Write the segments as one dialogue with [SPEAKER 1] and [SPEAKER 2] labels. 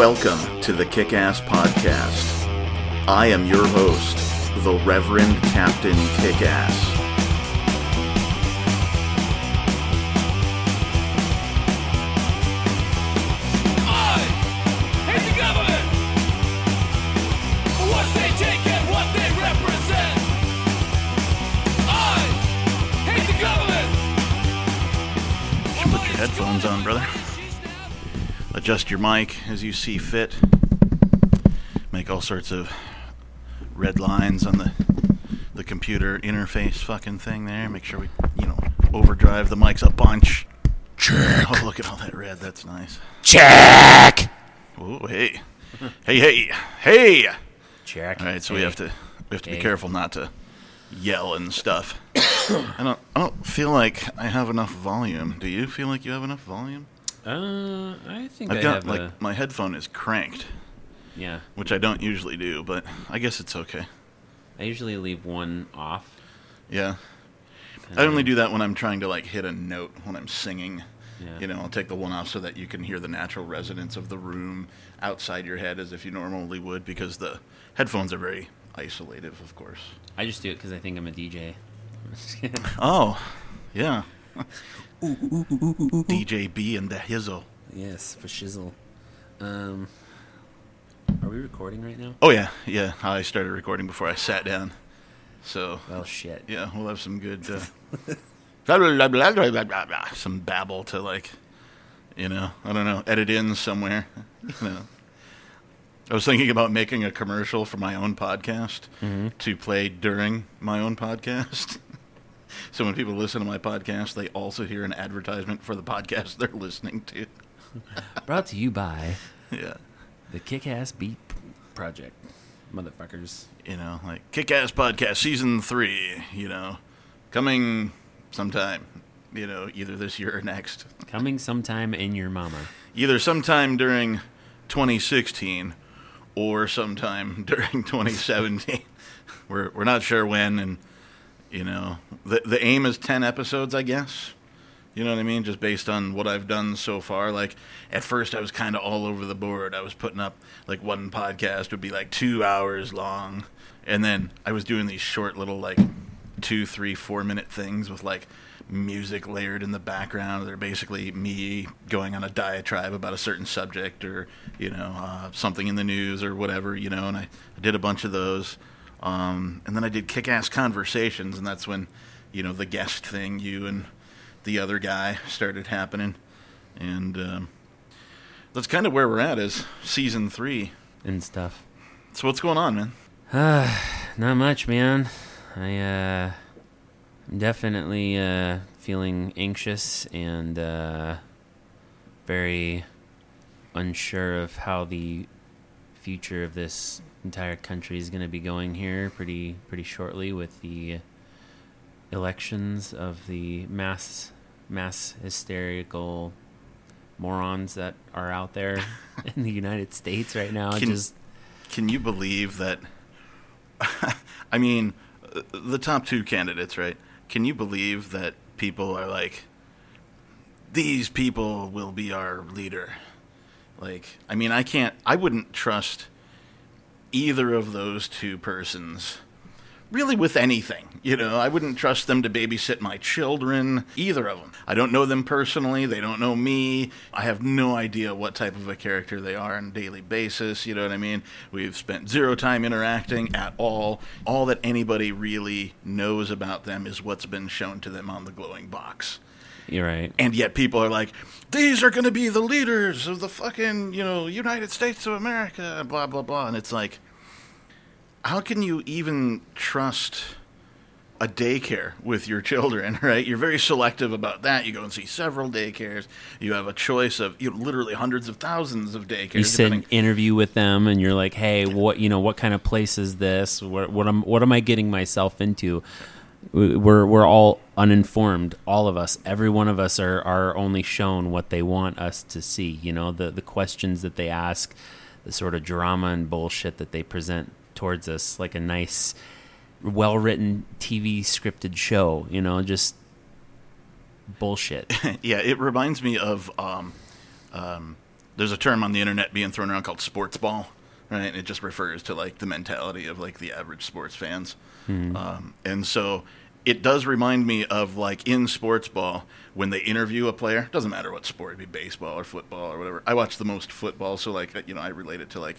[SPEAKER 1] Welcome to the Kick Ass Podcast. I am your host, the Reverend Captain Kick Ass. Adjust your mic as you see fit. Make all sorts of red lines on the the computer interface fucking thing there. Make sure we, you know, overdrive the mics a bunch.
[SPEAKER 2] Check.
[SPEAKER 1] Oh, look at all that red. That's nice.
[SPEAKER 2] Check.
[SPEAKER 1] Oh, hey. Hey, hey. Hey.
[SPEAKER 2] Check.
[SPEAKER 1] All right, so we have to we have to be careful not to yell and stuff. I don't I don't feel like I have enough volume. Do you feel like you have enough volume?
[SPEAKER 2] Uh, I think
[SPEAKER 1] I've
[SPEAKER 2] I
[SPEAKER 1] got
[SPEAKER 2] have
[SPEAKER 1] like
[SPEAKER 2] a
[SPEAKER 1] my headphone is cranked,
[SPEAKER 2] yeah.
[SPEAKER 1] which I don't usually do, but I guess it's okay.
[SPEAKER 2] I usually leave one off.
[SPEAKER 1] Yeah. I only do that when I'm trying to like hit a note when I'm singing.
[SPEAKER 2] Yeah.
[SPEAKER 1] You know, I'll take the one off so that you can hear the natural resonance of the room outside your head as if you normally would because the headphones are very isolative, of course.
[SPEAKER 2] I just do it because I think I'm a DJ.
[SPEAKER 1] Oh, yeah. DJ B and the Hizzle.
[SPEAKER 2] Yes, for shizzle. Um, are we recording right now?
[SPEAKER 1] Oh yeah, yeah. I started recording before I sat down. So.
[SPEAKER 2] Well, shit.
[SPEAKER 1] Yeah, we'll have some good. Uh, blah, blah, blah, some babble to like, you know, I don't know, edit in somewhere. You know. I was thinking about making a commercial for my own podcast mm-hmm. to play during my own podcast. so when people listen to my podcast, they also hear an advertisement for the podcast they're listening to.
[SPEAKER 2] Brought to you by
[SPEAKER 1] Yeah.
[SPEAKER 2] the Kick Ass Beat Project, motherfuckers.
[SPEAKER 1] you know, like Kick Ass Podcast Season 3, you know, coming sometime, you know, either this year or next.
[SPEAKER 2] Coming sometime in your mama.
[SPEAKER 1] Either sometime during 2016 or sometime during 2017. we're, we're not sure when, and, you know, the, the aim is 10 episodes, I guess. You know what I mean? Just based on what I've done so far. Like, at first, I was kind of all over the board. I was putting up, like, one podcast would be like two hours long. And then I was doing these short little, like, two, three, four minute things with, like, music layered in the background. They're basically me going on a diatribe about a certain subject or, you know, uh, something in the news or whatever, you know. And I, I did a bunch of those. Um, and then I did kick ass conversations, and that's when, you know, the guest thing, you and the other guy started happening. And um, that's kind of where we're at is season three.
[SPEAKER 2] and stuff.
[SPEAKER 1] So what's going on, man?
[SPEAKER 2] Not much, man. I uh I'm definitely uh feeling anxious and uh very unsure of how the future of this entire country is going to be going here pretty pretty shortly with the elections of the mass mass hysterical morons that are out there in the United States right now.
[SPEAKER 1] Can-
[SPEAKER 2] Just
[SPEAKER 1] Can you believe that? I mean, the top two candidates, right? Can you believe that people are like, these people will be our leader? Like, I mean, I can't, I wouldn't trust either of those two persons really with anything. You know, I wouldn't trust them to babysit my children, either of them. I don't know them personally. They don't know me. I have no idea what type of a character they are on a daily basis. You know what I mean? We've spent zero time interacting at all. All that anybody really knows about them is what's been shown to them on the glowing box.
[SPEAKER 2] You're right.
[SPEAKER 1] And yet people are like, these are going to be the leaders of the fucking, you know, United States of America, blah, blah, blah. And it's like, how can you even trust a daycare with your children, right? You're very selective about that. You go and see several daycares. You have a choice of you know, literally hundreds of thousands of daycares.
[SPEAKER 2] you sit and interview with them and you're like hey what you know what kind of place is this what, what am what am i getting myself into we're we're all uninformed all of us. Every one of us are are only shown what they want us to see you know the the questions that they ask the sort of drama and bullshit that they present towards us like a nice well written tv scripted show you know just bullshit.
[SPEAKER 1] Yeah, it reminds me of um, um, there's a term on the internet being thrown around called sports ball, right? It just refers to like the mentality of like the average sports fans. Um, and so it does remind me of like in sports ball when they interview a player. Doesn't matter what sport, it'd be baseball or football or whatever. I watch the most football, so like you know I relate it to like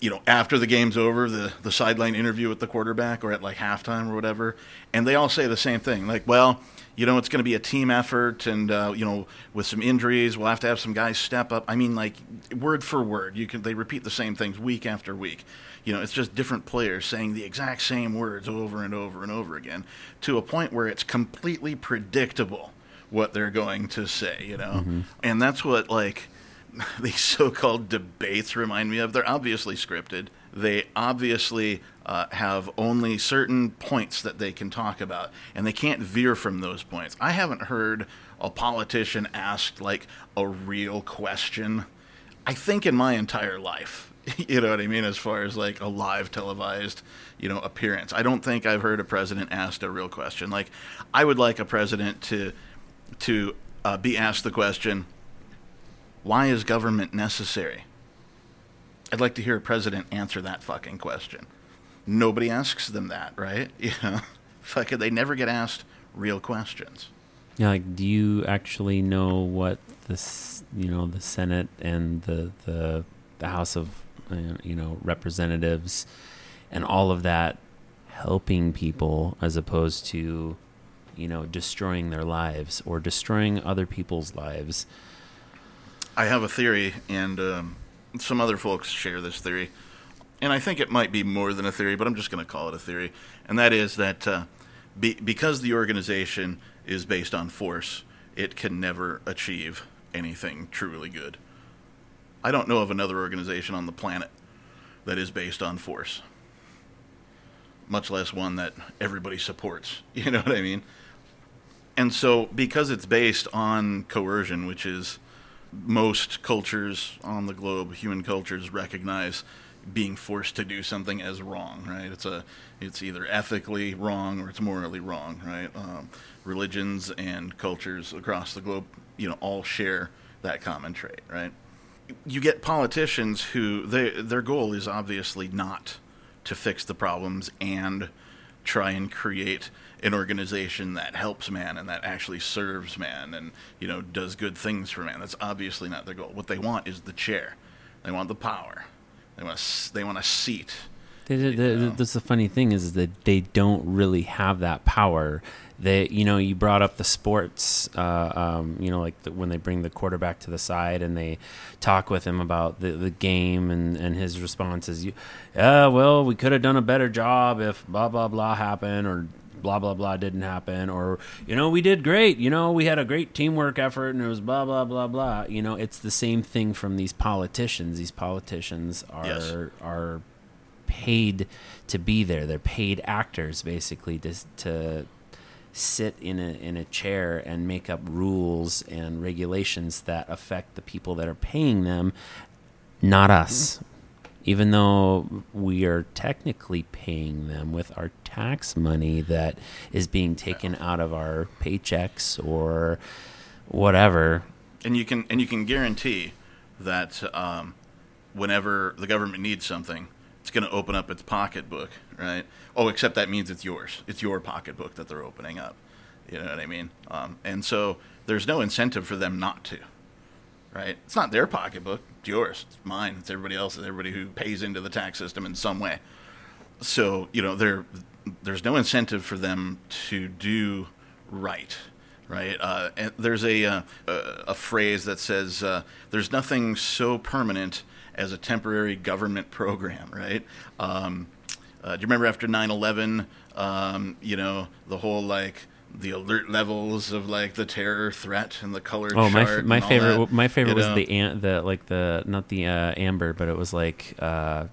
[SPEAKER 1] you know, after the game's over, the, the sideline interview with the quarterback or at like halftime or whatever, and they all say the same thing. Like, well, you know, it's going to be a team effort, and uh, you know, with some injuries, we'll have to have some guys step up. I mean, like word for word, you can they repeat the same things week after week. You know, it's just different players saying the exact same words over and over and over again to a point where it's completely predictable what they're going to say. You know, and that's what like these so-called debates remind me of. They're obviously scripted. They obviously uh, have only certain points that they can talk about, and they can't veer from those points. I haven't heard a politician ask like a real question. I think in my entire life. You know what I mean? As far as like a live televised, you know, appearance, I don't think I've heard a president asked a real question. Like, I would like a president to to uh, be asked the question, why is government necessary? I'd like to hear a president answer that fucking question. Nobody asks them that, right? You know, fucking, they never get asked real questions.
[SPEAKER 2] Yeah, like, do you actually know what this, you know, the Senate and the the the House of, uh, you know, Representatives, and all of that helping people as opposed to, you know, destroying their lives or destroying other people's lives?
[SPEAKER 1] I have a theory, and um, some other folks share this theory, and I think it might be more than a theory, but I'm just going to call it a theory, and that is that uh, be, because the organization is based on force, it can never achieve anything truly good. I don't know of another organization on the planet that is based on force, much less one that everybody supports. You know what I mean? And so, because it's based on coercion, which is most cultures on the globe, human cultures recognize being forced to do something as wrong, right? It's a, it's either ethically wrong or it's morally wrong, right? Um, religions and cultures across the globe, you know, all share that common trait, right? You get politicians who they, their goal is obviously not to fix the problems and try and create an organization that helps man and that actually serves man and you know does good things for man. That's obviously not their goal. What they want is the chair. They want the power. They want a, they want a seat.
[SPEAKER 2] That's the funny thing is that they don't really have that power. They, you know, you brought up the sports, uh, um, you know, like the, when they bring the quarterback to the side and they talk with him about the, the game and, and his responses. You, yeah, well, we could have done a better job if blah blah blah happened or blah blah blah didn't happen or you know we did great you know we had a great teamwork effort and it was blah blah blah blah you know it's the same thing from these politicians these politicians are
[SPEAKER 1] Yes.
[SPEAKER 2] are paid to be there. They're paid actors basically to to sit in a in a chair and make up rules and regulations that affect the people that are paying them, not us. Even though we are technically paying them with our tax money that is being taken out of our paychecks or whatever.
[SPEAKER 1] and you can and you can guarantee that um, whenever the government needs something, it's going to open up its pocketbook, right? Oh, except that means it's yours. It's your pocketbook that they're opening up. You know what I mean? Um, and so there's no incentive for them not to, right? It's not their pocketbook. It's yours. It's mine. It's everybody else's. Everybody who pays into the tax system in some way. So you know there there's no incentive for them to do right right uh, and there's a, uh, a phrase that says uh, there's nothing so permanent as a temporary government program right um, uh, do you remember after 9-11 um, you know the whole like the alert levels of like the terror threat and the color
[SPEAKER 2] Oh, my f- my favorite
[SPEAKER 1] that,
[SPEAKER 2] my favorite was
[SPEAKER 1] know?
[SPEAKER 2] the an- the like the not the uh, amber, but it was like uh,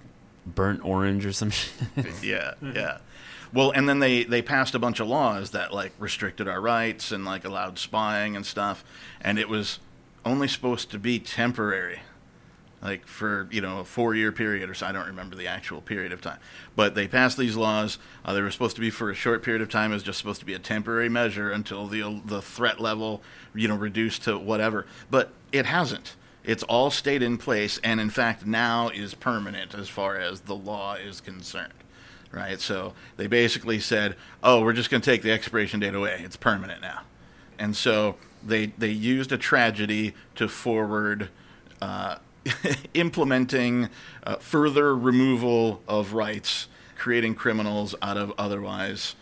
[SPEAKER 2] burnt orange or some shit.
[SPEAKER 1] yeah, yeah. Well, and then they they passed a bunch of laws that like restricted our rights and like allowed spying and stuff, and it was only supposed to be temporary, like for you know a four year period or so. I don't remember the actual period of time, but they passed these laws. Uh, they were supposed to be for a short period of time. It was just supposed to be a temporary measure until the the threat level you know reduced to whatever. But it hasn't. It's all stayed in place, and in fact, now is permanent as far as the law is concerned. Right? So they basically said, oh, we're just going to take the expiration date away. It's permanent now. And so they, they used a tragedy to forward uh, implementing uh, further removal of rights, creating criminals out of otherwise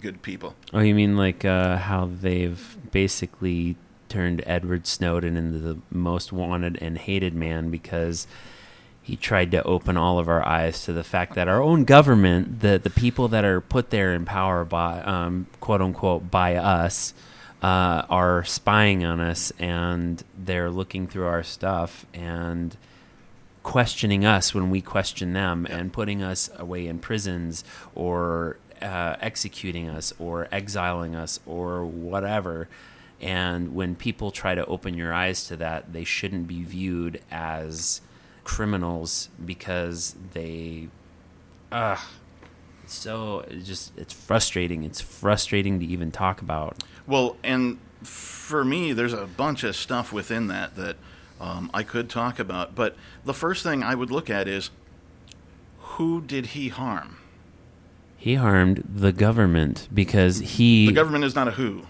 [SPEAKER 1] good people.
[SPEAKER 2] Oh, you mean like uh, how they've basically turned Edward Snowden into the most wanted and hated man because he tried to open all of our eyes to the fact that our own government, the the people that are put there in power by um, quote unquote by us, uh, are spying on us and they're looking through our stuff and questioning us when we question them and putting us away in prisons or uh, executing us or exiling us or whatever. And when people try to open your eyes to that, they shouldn't be viewed as criminals because they, uh, it's so it's just it's frustrating. It's frustrating to even talk about.
[SPEAKER 1] Well, and for me, there's a bunch of stuff within that that um, I could talk about. But the first thing I would look at is who did he harm?
[SPEAKER 2] He harmed the government because he.
[SPEAKER 1] The government is not a who.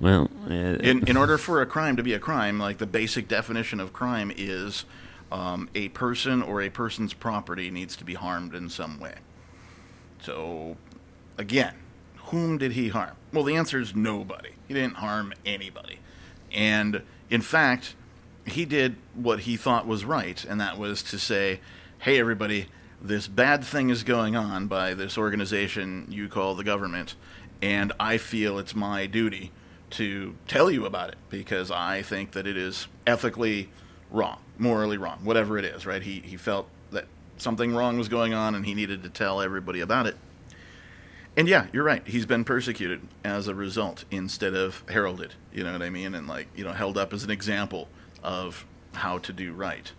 [SPEAKER 2] Well, uh,
[SPEAKER 1] In, in order for a crime to be a crime, like the basic definition of crime is um, a person or a person's property needs to be harmed in some way. So, again, whom did he harm? Well, the answer is nobody. He didn't harm anybody. And in fact, he did what he thought was right, and that was to say, hey, everybody, this bad thing is going on by this organization you call the government, and I feel it's my duty to tell you about it because I think that it is ethically wrong, morally wrong, whatever it is, right? He, he felt that something wrong was going on and he needed to tell everybody about it. And yeah, you're right. He's been persecuted as a result instead of heralded. You know what I mean? And like, you know, held up as an example of how to do right.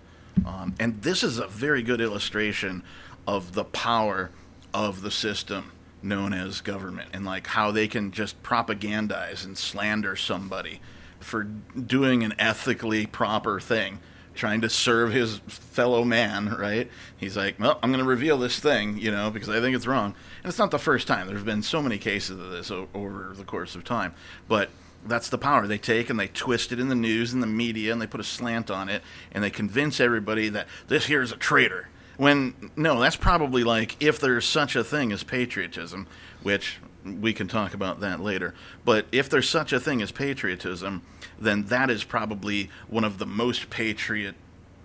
[SPEAKER 1] Um, and this is a very good illustration of the power of the system known as government and like how they can just propagandize and slander somebody for doing an ethically proper thing trying to serve his fellow man right? He's like well i'm going to reveal this thing you know because i think it's wrong. And it's not the first time. There's been so many cases of this o- over the course of time. But that's the power. They take and they twist it in the news and the media and they put a slant on it and they convince everybody that this here is a traitor when no that's probably like if there's such a thing as patriotism which we can talk about that later but if there's such a thing as patriotism then that is probably one of the most patriot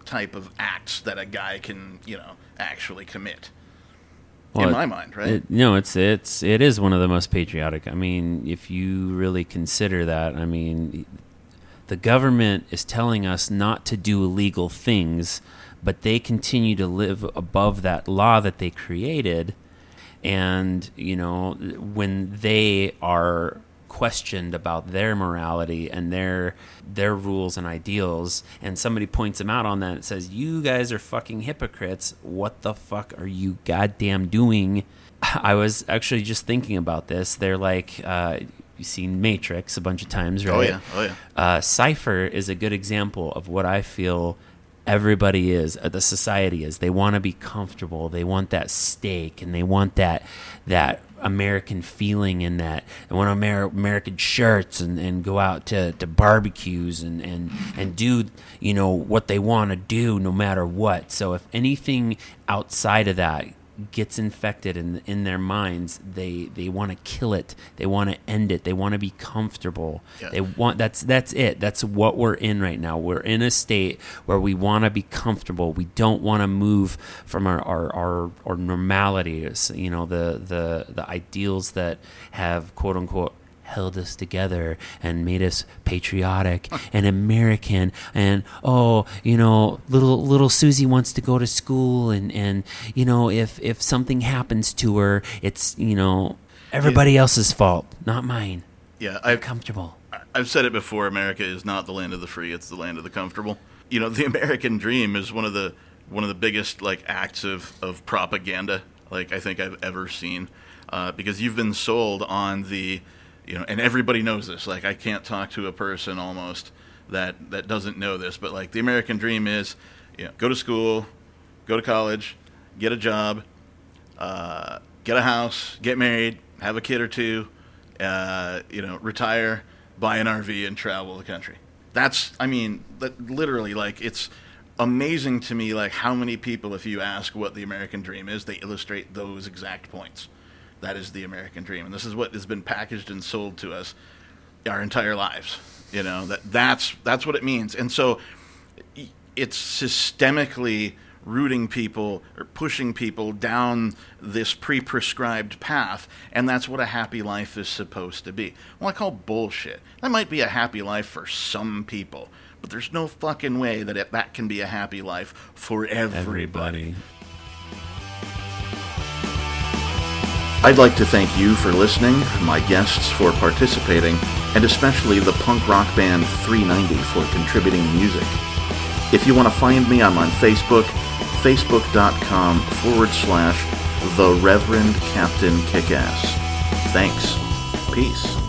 [SPEAKER 1] type of acts that a guy can you know actually commit
[SPEAKER 2] Well,
[SPEAKER 1] in my mind right
[SPEAKER 2] It, no, it's it's it is one of the most patriotic. I mean, if you really consider that, I mean, the government is telling us not to do illegal things, but they continue to live above that law that they created. And you know, when they are questioned about their morality and their their rules and ideals and somebody points them out on that and says you guys are fucking hypocrites. What the fuck are you goddamn doing? I was actually just thinking about this. They're like uh you've seen matrix a bunch of times right
[SPEAKER 1] oh yeah oh yeah
[SPEAKER 2] uh, Cypher is a good example of what I feel everybody is, uh, the society is. They want to be comfortable. They want that steak, and they want that that American feeling in that. They want Amer- American shirts and, and go out to, to barbecues and, and, and do you know what they want to do no matter what. So if anything outside of that gets infected in in their minds they they want to kill it. They want to end it. They want to be comfortable.
[SPEAKER 1] Yeah.
[SPEAKER 2] they want that's that's it. That's what we're in right now. We're in a state where we want to be comfortable. We don't want to move from our our our, our normalities you know the the the ideals that have quote unquote held us together and made us patriotic and American and oh you know little little Susie wants to go to school and and you know if if something happens to her it's you know everybody else's fault not mine
[SPEAKER 1] yeah
[SPEAKER 2] I'm comfortable
[SPEAKER 1] I've said it before. America is not the land of the free; it's the land of the comfortable. You know, the American dream is one of the one of the biggest like acts of of propaganda like I think I've ever seen, uh, because you've been sold on the, you know, and everybody knows this. Like I can't talk to a person almost that that doesn't know this, but like the American dream is, you know, go to school, go to college, get a job, uh, get a house, get married, have a kid or two, uh, you know, retire, buy an RV, and travel the country. That's, I mean, that literally, like, it's amazing to me, like, how many people, if you ask what the American dream is, they illustrate those exact points. That is the American dream, and this is what has been packaged and sold to us our entire lives. You know that that's that's what it means, and so it's systemically rooting people or pushing people down this pre-prescribed path and that's what a happy life is supposed to be well i call bullshit that might be a happy life for some people but there's no fucking way that it, that can be a happy life for everybody.
[SPEAKER 2] Everybody.
[SPEAKER 1] I'd like to thank you for listening, my guests for participating, and especially the punk rock band 390 for contributing music. If you want to find me, I'm on Facebook, facebook.com forward slash the Reverend Captain Kickass. Thanks. Peace.